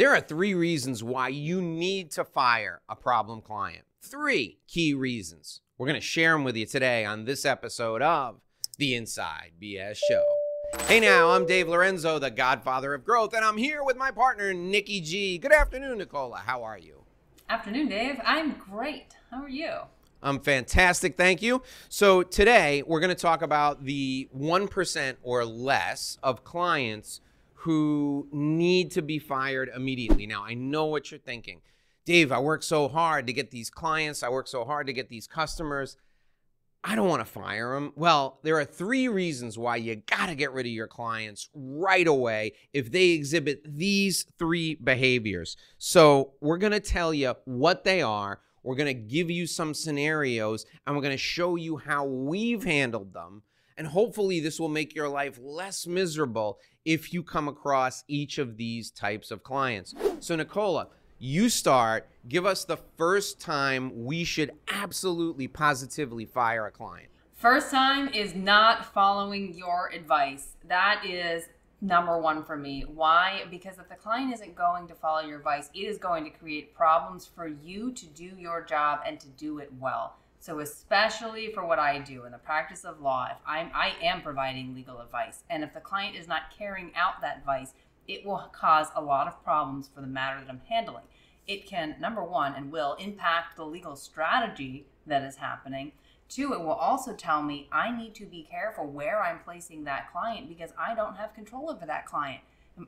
There are three reasons why you need to fire a problem client. Three key reasons. We're going to share them with you today on this episode of The Inside BS Show. Hey now, I'm Dave Lorenzo, the godfather of growth, and I'm here with my partner, Nikki G. Good afternoon, Nicola. How are you? Afternoon, Dave. I'm great. How are you? I'm fantastic, thank you. So, today we're going to talk about the 1% or less of clients who need to be fired immediately. Now, I know what you're thinking. Dave, I work so hard to get these clients, I work so hard to get these customers. I don't want to fire them. Well, there are three reasons why you got to get rid of your clients right away if they exhibit these three behaviors. So, we're going to tell you what they are. We're going to give you some scenarios and we're going to show you how we've handled them. And hopefully, this will make your life less miserable if you come across each of these types of clients. So, Nicola, you start. Give us the first time we should absolutely positively fire a client. First time is not following your advice. That is number one for me. Why? Because if the client isn't going to follow your advice, it is going to create problems for you to do your job and to do it well. So especially for what I do in the practice of law, if I'm I am providing legal advice, and if the client is not carrying out that advice, it will cause a lot of problems for the matter that I'm handling. It can number one and will impact the legal strategy that is happening. Two, it will also tell me I need to be careful where I'm placing that client because I don't have control over that client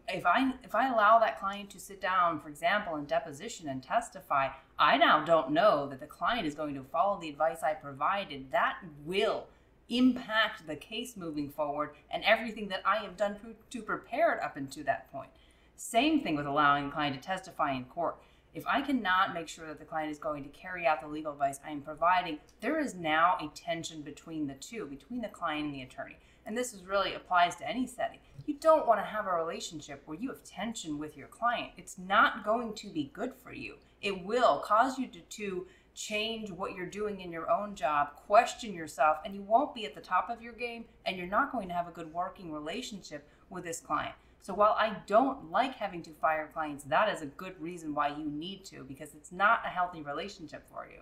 if I if I allow that client to sit down, for example, in deposition and testify, I now don't know that the client is going to follow the advice I provided. That will impact the case moving forward and everything that I have done to prepare it up until that point. Same thing with allowing the client to testify in court. If I cannot make sure that the client is going to carry out the legal advice I am providing, there is now a tension between the two, between the client and the attorney and this is really applies to any setting. You don't want to have a relationship where you have tension with your client. It's not going to be good for you. It will cause you to, to change what you're doing in your own job, question yourself, and you won't be at the top of your game, and you're not going to have a good working relationship with this client. So while I don't like having to fire clients, that is a good reason why you need to because it's not a healthy relationship for you.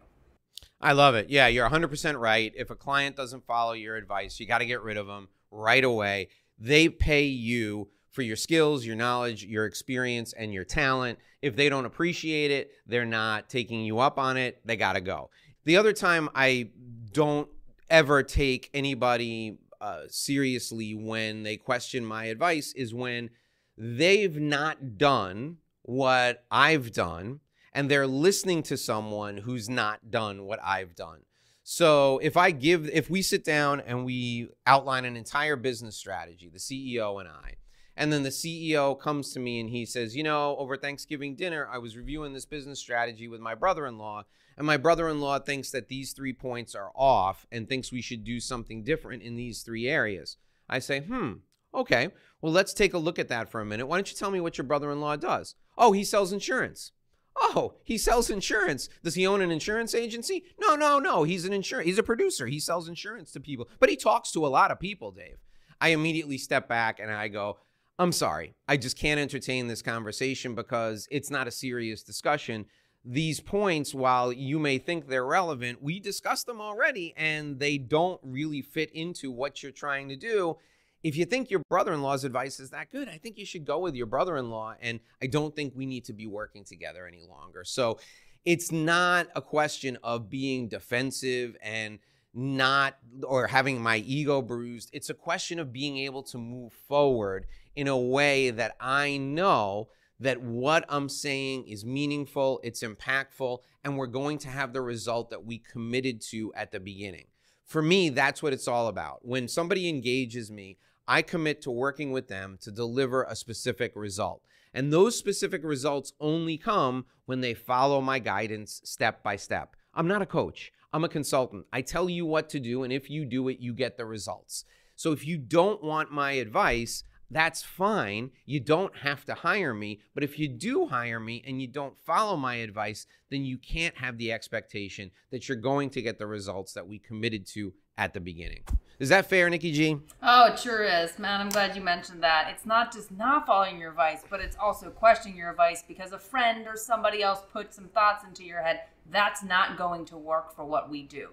I love it. Yeah, you're 100% right. If a client doesn't follow your advice, you got to get rid of them right away. They pay you for your skills, your knowledge, your experience, and your talent. If they don't appreciate it, they're not taking you up on it, they got to go. The other time I don't ever take anybody uh, seriously when they question my advice is when they've not done what I've done and they're listening to someone who's not done what I've done. So if I give, if we sit down and we outline an entire business strategy, the CEO and I, and then the CEO comes to me and he says, You know, over Thanksgiving dinner, I was reviewing this business strategy with my brother in law, and my brother in law thinks that these three points are off and thinks we should do something different in these three areas. I say, Hmm, okay, well, let's take a look at that for a minute. Why don't you tell me what your brother in law does? Oh, he sells insurance. Oh, he sells insurance. Does he own an insurance agency? No, no, no. He's an insurance. He's a producer. He sells insurance to people, but he talks to a lot of people, Dave. I immediately step back and I go, I'm sorry. I just can't entertain this conversation because it's not a serious discussion. These points, while you may think they're relevant, we discussed them already and they don't really fit into what you're trying to do if you think your brother in law's advice is that good, I think you should go with your brother in law. And I don't think we need to be working together any longer. So it's not a question of being defensive and not or having my ego bruised. It's a question of being able to move forward in a way that I know that what I'm saying is meaningful, it's impactful, and we're going to have the result that we committed to at the beginning. For me, that's what it's all about. When somebody engages me, I commit to working with them to deliver a specific result. And those specific results only come when they follow my guidance step by step. I'm not a coach, I'm a consultant. I tell you what to do, and if you do it, you get the results. So if you don't want my advice, that's fine. You don't have to hire me. But if you do hire me and you don't follow my advice, then you can't have the expectation that you're going to get the results that we committed to at the beginning. Is that fair, Nikki G? Oh, it sure is. Man, I'm glad you mentioned that. It's not just not following your advice, but it's also questioning your advice because a friend or somebody else put some thoughts into your head. That's not going to work for what we do.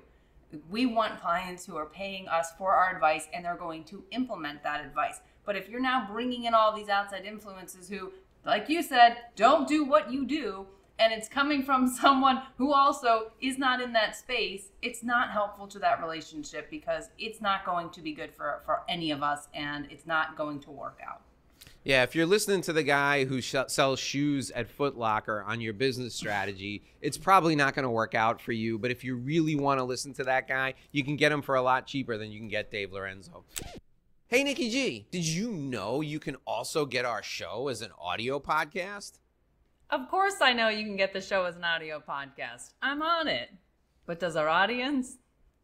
We want clients who are paying us for our advice and they're going to implement that advice. But if you're now bringing in all these outside influences who, like you said, don't do what you do, and it's coming from someone who also is not in that space, it's not helpful to that relationship because it's not going to be good for, for any of us and it's not going to work out. Yeah, if you're listening to the guy who sh- sells shoes at Foot Locker on your business strategy, it's probably not going to work out for you. But if you really want to listen to that guy, you can get him for a lot cheaper than you can get Dave Lorenzo. Hey, Nikki G, did you know you can also get our show as an audio podcast? Of course, I know you can get the show as an audio podcast. I'm on it. But does our audience?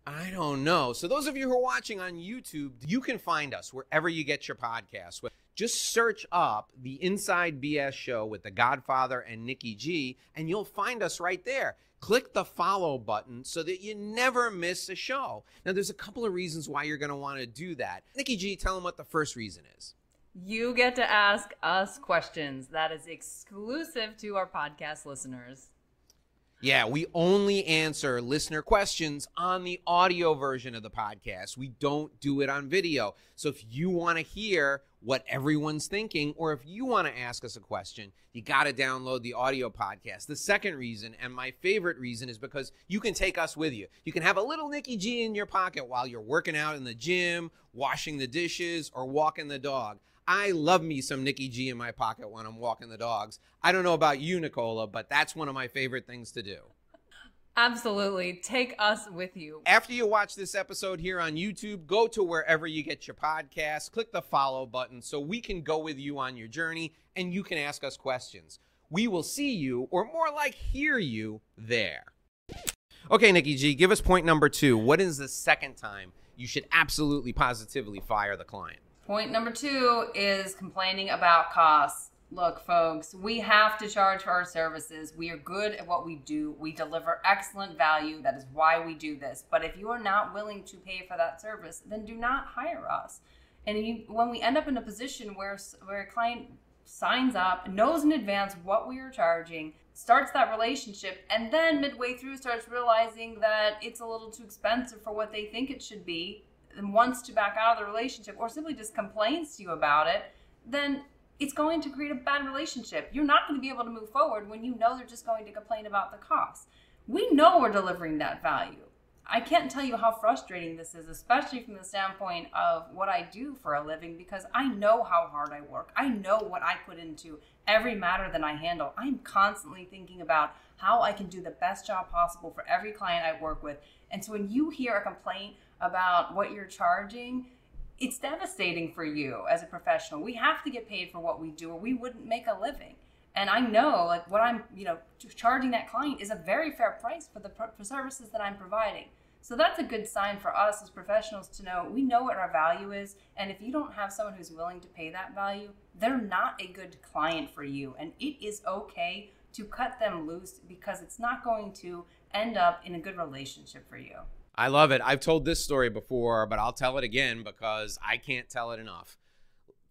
I don't know. So, those of you who are watching on YouTube, you can find us wherever you get your podcasts. Just search up the Inside BS show with the Godfather and Nikki G, and you'll find us right there. Click the follow button so that you never miss a show. Now, there's a couple of reasons why you're going to want to do that. Nikki G, tell them what the first reason is. You get to ask us questions. That is exclusive to our podcast listeners. Yeah, we only answer listener questions on the audio version of the podcast. We don't do it on video. So if you want to hear what everyone's thinking, or if you want to ask us a question, you got to download the audio podcast. The second reason, and my favorite reason, is because you can take us with you. You can have a little Nikki G in your pocket while you're working out in the gym, washing the dishes, or walking the dog. I love me some Nikki G in my pocket when I'm walking the dogs. I don't know about you, Nicola, but that's one of my favorite things to do. Absolutely. Take us with you. After you watch this episode here on YouTube, go to wherever you get your podcast, click the follow button so we can go with you on your journey and you can ask us questions. We will see you, or more like hear you, there. Okay, Nikki G, give us point number two. What is the second time you should absolutely positively fire the client? Point number two is complaining about costs. Look, folks, we have to charge for our services. We are good at what we do. We deliver excellent value. That is why we do this. But if you are not willing to pay for that service, then do not hire us. And you, when we end up in a position where where a client signs up, knows in advance what we are charging, starts that relationship, and then midway through starts realizing that it's a little too expensive for what they think it should be, and wants to back out of the relationship or simply just complains to you about it, then it's going to create a bad relationship. You're not going to be able to move forward when you know they're just going to complain about the cost. We know we're delivering that value. I can't tell you how frustrating this is, especially from the standpoint of what I do for a living, because I know how hard I work. I know what I put into every matter that I handle. I'm constantly thinking about how I can do the best job possible for every client I work with. And so when you hear a complaint about what you're charging, it's devastating for you as a professional. We have to get paid for what we do or we wouldn't make a living. And I know like what I'm, you know, charging that client is a very fair price for the for services that I'm providing. So that's a good sign for us as professionals to know we know what our value is. And if you don't have someone who's willing to pay that value, they're not a good client for you. And it is okay to cut them loose because it's not going to end up in a good relationship for you. I love it. I've told this story before, but I'll tell it again because I can't tell it enough.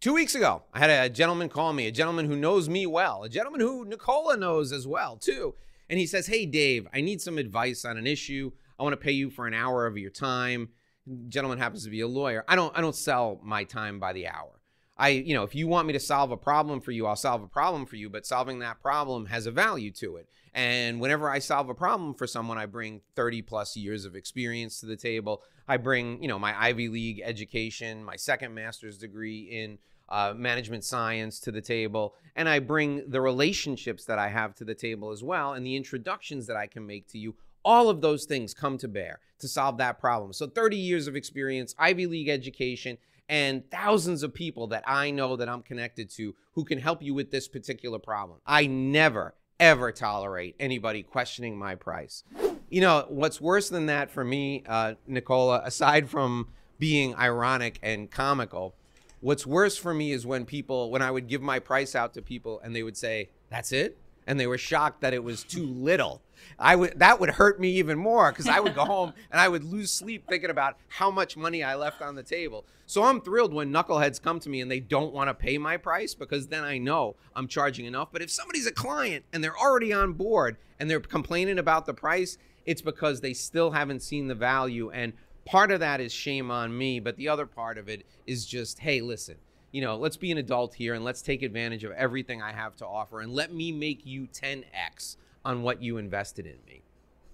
Two weeks ago, I had a gentleman call me, a gentleman who knows me well, a gentleman who Nicola knows as well, too. And he says, Hey, Dave, I need some advice on an issue. I want to pay you for an hour of your time. The gentleman happens to be a lawyer. I don't I don't sell my time by the hour. I, you know, if you want me to solve a problem for you, I'll solve a problem for you, but solving that problem has a value to it. And whenever I solve a problem for someone, I bring 30 plus years of experience to the table. I bring, you know, my Ivy League education, my second master's degree in uh, management science to the table, and I bring the relationships that I have to the table as well, and the introductions that I can make to you. All of those things come to bear to solve that problem. So, 30 years of experience, Ivy League education, and thousands of people that I know that I'm connected to who can help you with this particular problem. I never, ever tolerate anybody questioning my price. You know, what's worse than that for me, uh, Nicola, aside from being ironic and comical, what's worse for me is when people, when I would give my price out to people and they would say, That's it? and they were shocked that it was too little. I would that would hurt me even more because I would go home and I would lose sleep thinking about how much money I left on the table. So I'm thrilled when knuckleheads come to me and they don't want to pay my price because then I know I'm charging enough. But if somebody's a client and they're already on board and they're complaining about the price, it's because they still haven't seen the value. And part of that is shame on me, but the other part of it is just, hey, listen, you know, let's be an adult here and let's take advantage of everything I have to offer and let me make you 10x on what you invested in me.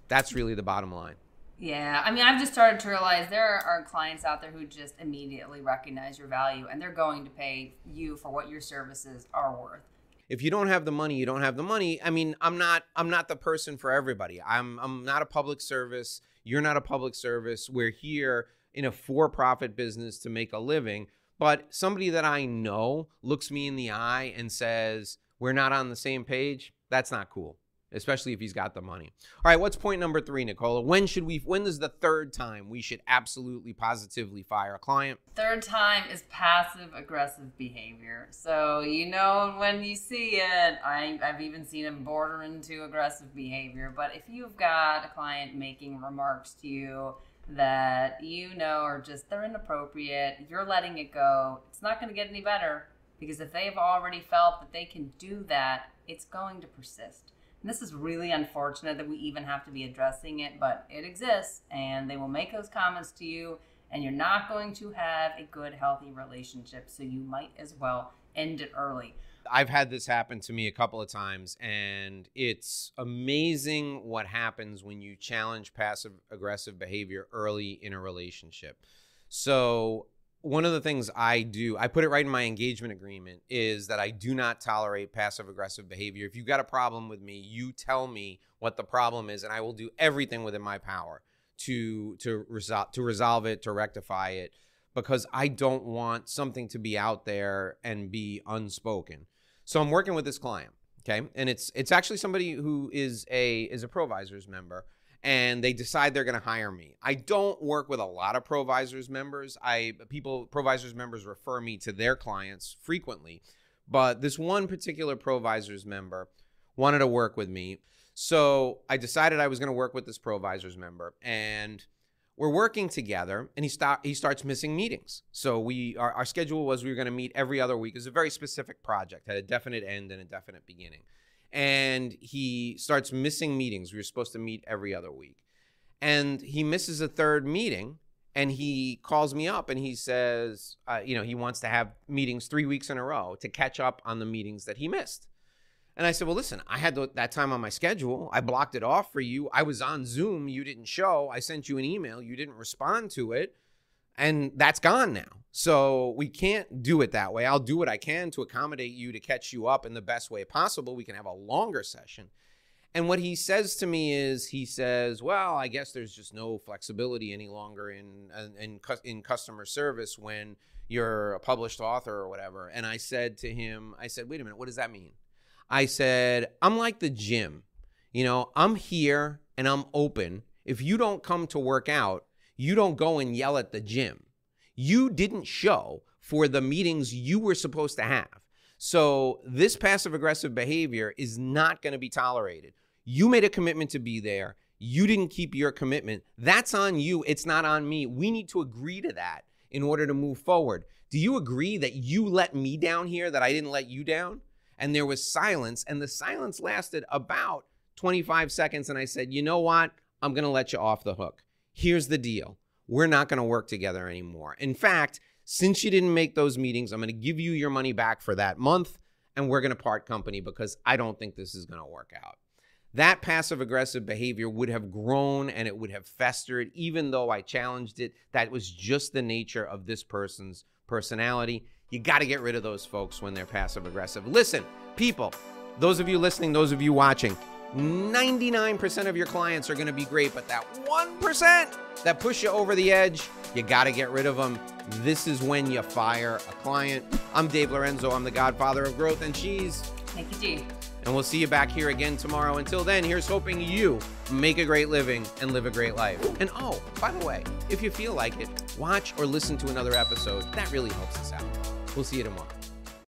That's really the bottom line. Yeah, I mean, I've just started to realize there are clients out there who just immediately recognize your value and they're going to pay you for what your services are worth. If you don't have the money, you don't have the money. I mean, I'm not I'm not the person for everybody. I'm I'm not a public service. You're not a public service. We're here in a for-profit business to make a living. But somebody that I know looks me in the eye and says, "We're not on the same page." That's not cool especially if he's got the money. All right, what's point number three, Nicola? When should we? When is the third time we should absolutely positively fire a client? Third time is passive aggressive behavior. So you know when you see it, I, I've even seen it border into aggressive behavior. But if you've got a client making remarks to you that you know are just they're inappropriate, you're letting it go. It's not going to get any better because if they've already felt that they can do that, it's going to persist. And this is really unfortunate that we even have to be addressing it, but it exists and they will make those comments to you and you're not going to have a good, healthy relationship. So you might as well end it early. I've had this happen to me a couple of times, and it's amazing what happens when you challenge passive aggressive behavior early in a relationship. So, one of the things I do, I put it right in my engagement agreement, is that I do not tolerate passive aggressive behavior. If you've got a problem with me, you tell me what the problem is, and I will do everything within my power to to resolve to resolve it, to rectify it, because I don't want something to be out there and be unspoken. So I'm working with this client, okay, and it's it's actually somebody who is a is a Provisors member and they decide they're going to hire me. I don't work with a lot of Provisors members. I people Provisors members refer me to their clients frequently, but this one particular Provisors member wanted to work with me. So I decided I was going to work with this Provisors member and we're working together and he start he starts missing meetings. So we our, our schedule was we were going to meet every other week. It was a very specific project, had a definite end and a definite beginning and he starts missing meetings. We were supposed to meet every other week. And he misses a third meeting and he calls me up and he says, uh, you know, he wants to have meetings three weeks in a row to catch up on the meetings that he missed. And I said, well, listen, I had that time on my schedule. I blocked it off for you. I was on Zoom. You didn't show. I sent you an email. You didn't respond to it and that's gone now. So we can't do it that way. I'll do what I can to accommodate you to catch you up in the best way possible. We can have a longer session. And what he says to me is, he says, "Well, I guess there's just no flexibility any longer in in in customer service when you're a published author or whatever." And I said to him, I said, "Wait a minute, what does that mean?" I said, "I'm like the gym. You know, I'm here and I'm open. If you don't come to work out, you don't go and yell at the gym. You didn't show for the meetings you were supposed to have. So this passive aggressive behavior is not going to be tolerated. You made a commitment to be there. You didn't keep your commitment. That's on you. It's not on me. We need to agree to that in order to move forward. Do you agree that you let me down here, that I didn't let you down? And there was silence, and the silence lasted about 25 seconds. And I said, you know what? I'm going to let you off the hook here's the deal we're not going to work together anymore. In fact, since you didn't make those meetings, I'm going to give you your money back for that month and we're going to part company because I don't think this is going to work out. That passive aggressive behavior would have grown and it would have festered, even though I challenged it. That was just the nature of this person's personality. You got to get rid of those folks when they're passive aggressive. Listen, people, those of you listening, those of you watching, 99% of your clients are going to be great, but that 1% that push you over the edge, you got to get rid of them. This is when you fire a client. I'm Dave Lorenzo. I'm the godfather of growth and cheese. Thank you, G. And we'll see you back here again tomorrow. Until then, here's hoping you make a great living and live a great life. And oh, by the way, if you feel like it, watch or listen to another episode. That really helps us out. We'll see you tomorrow.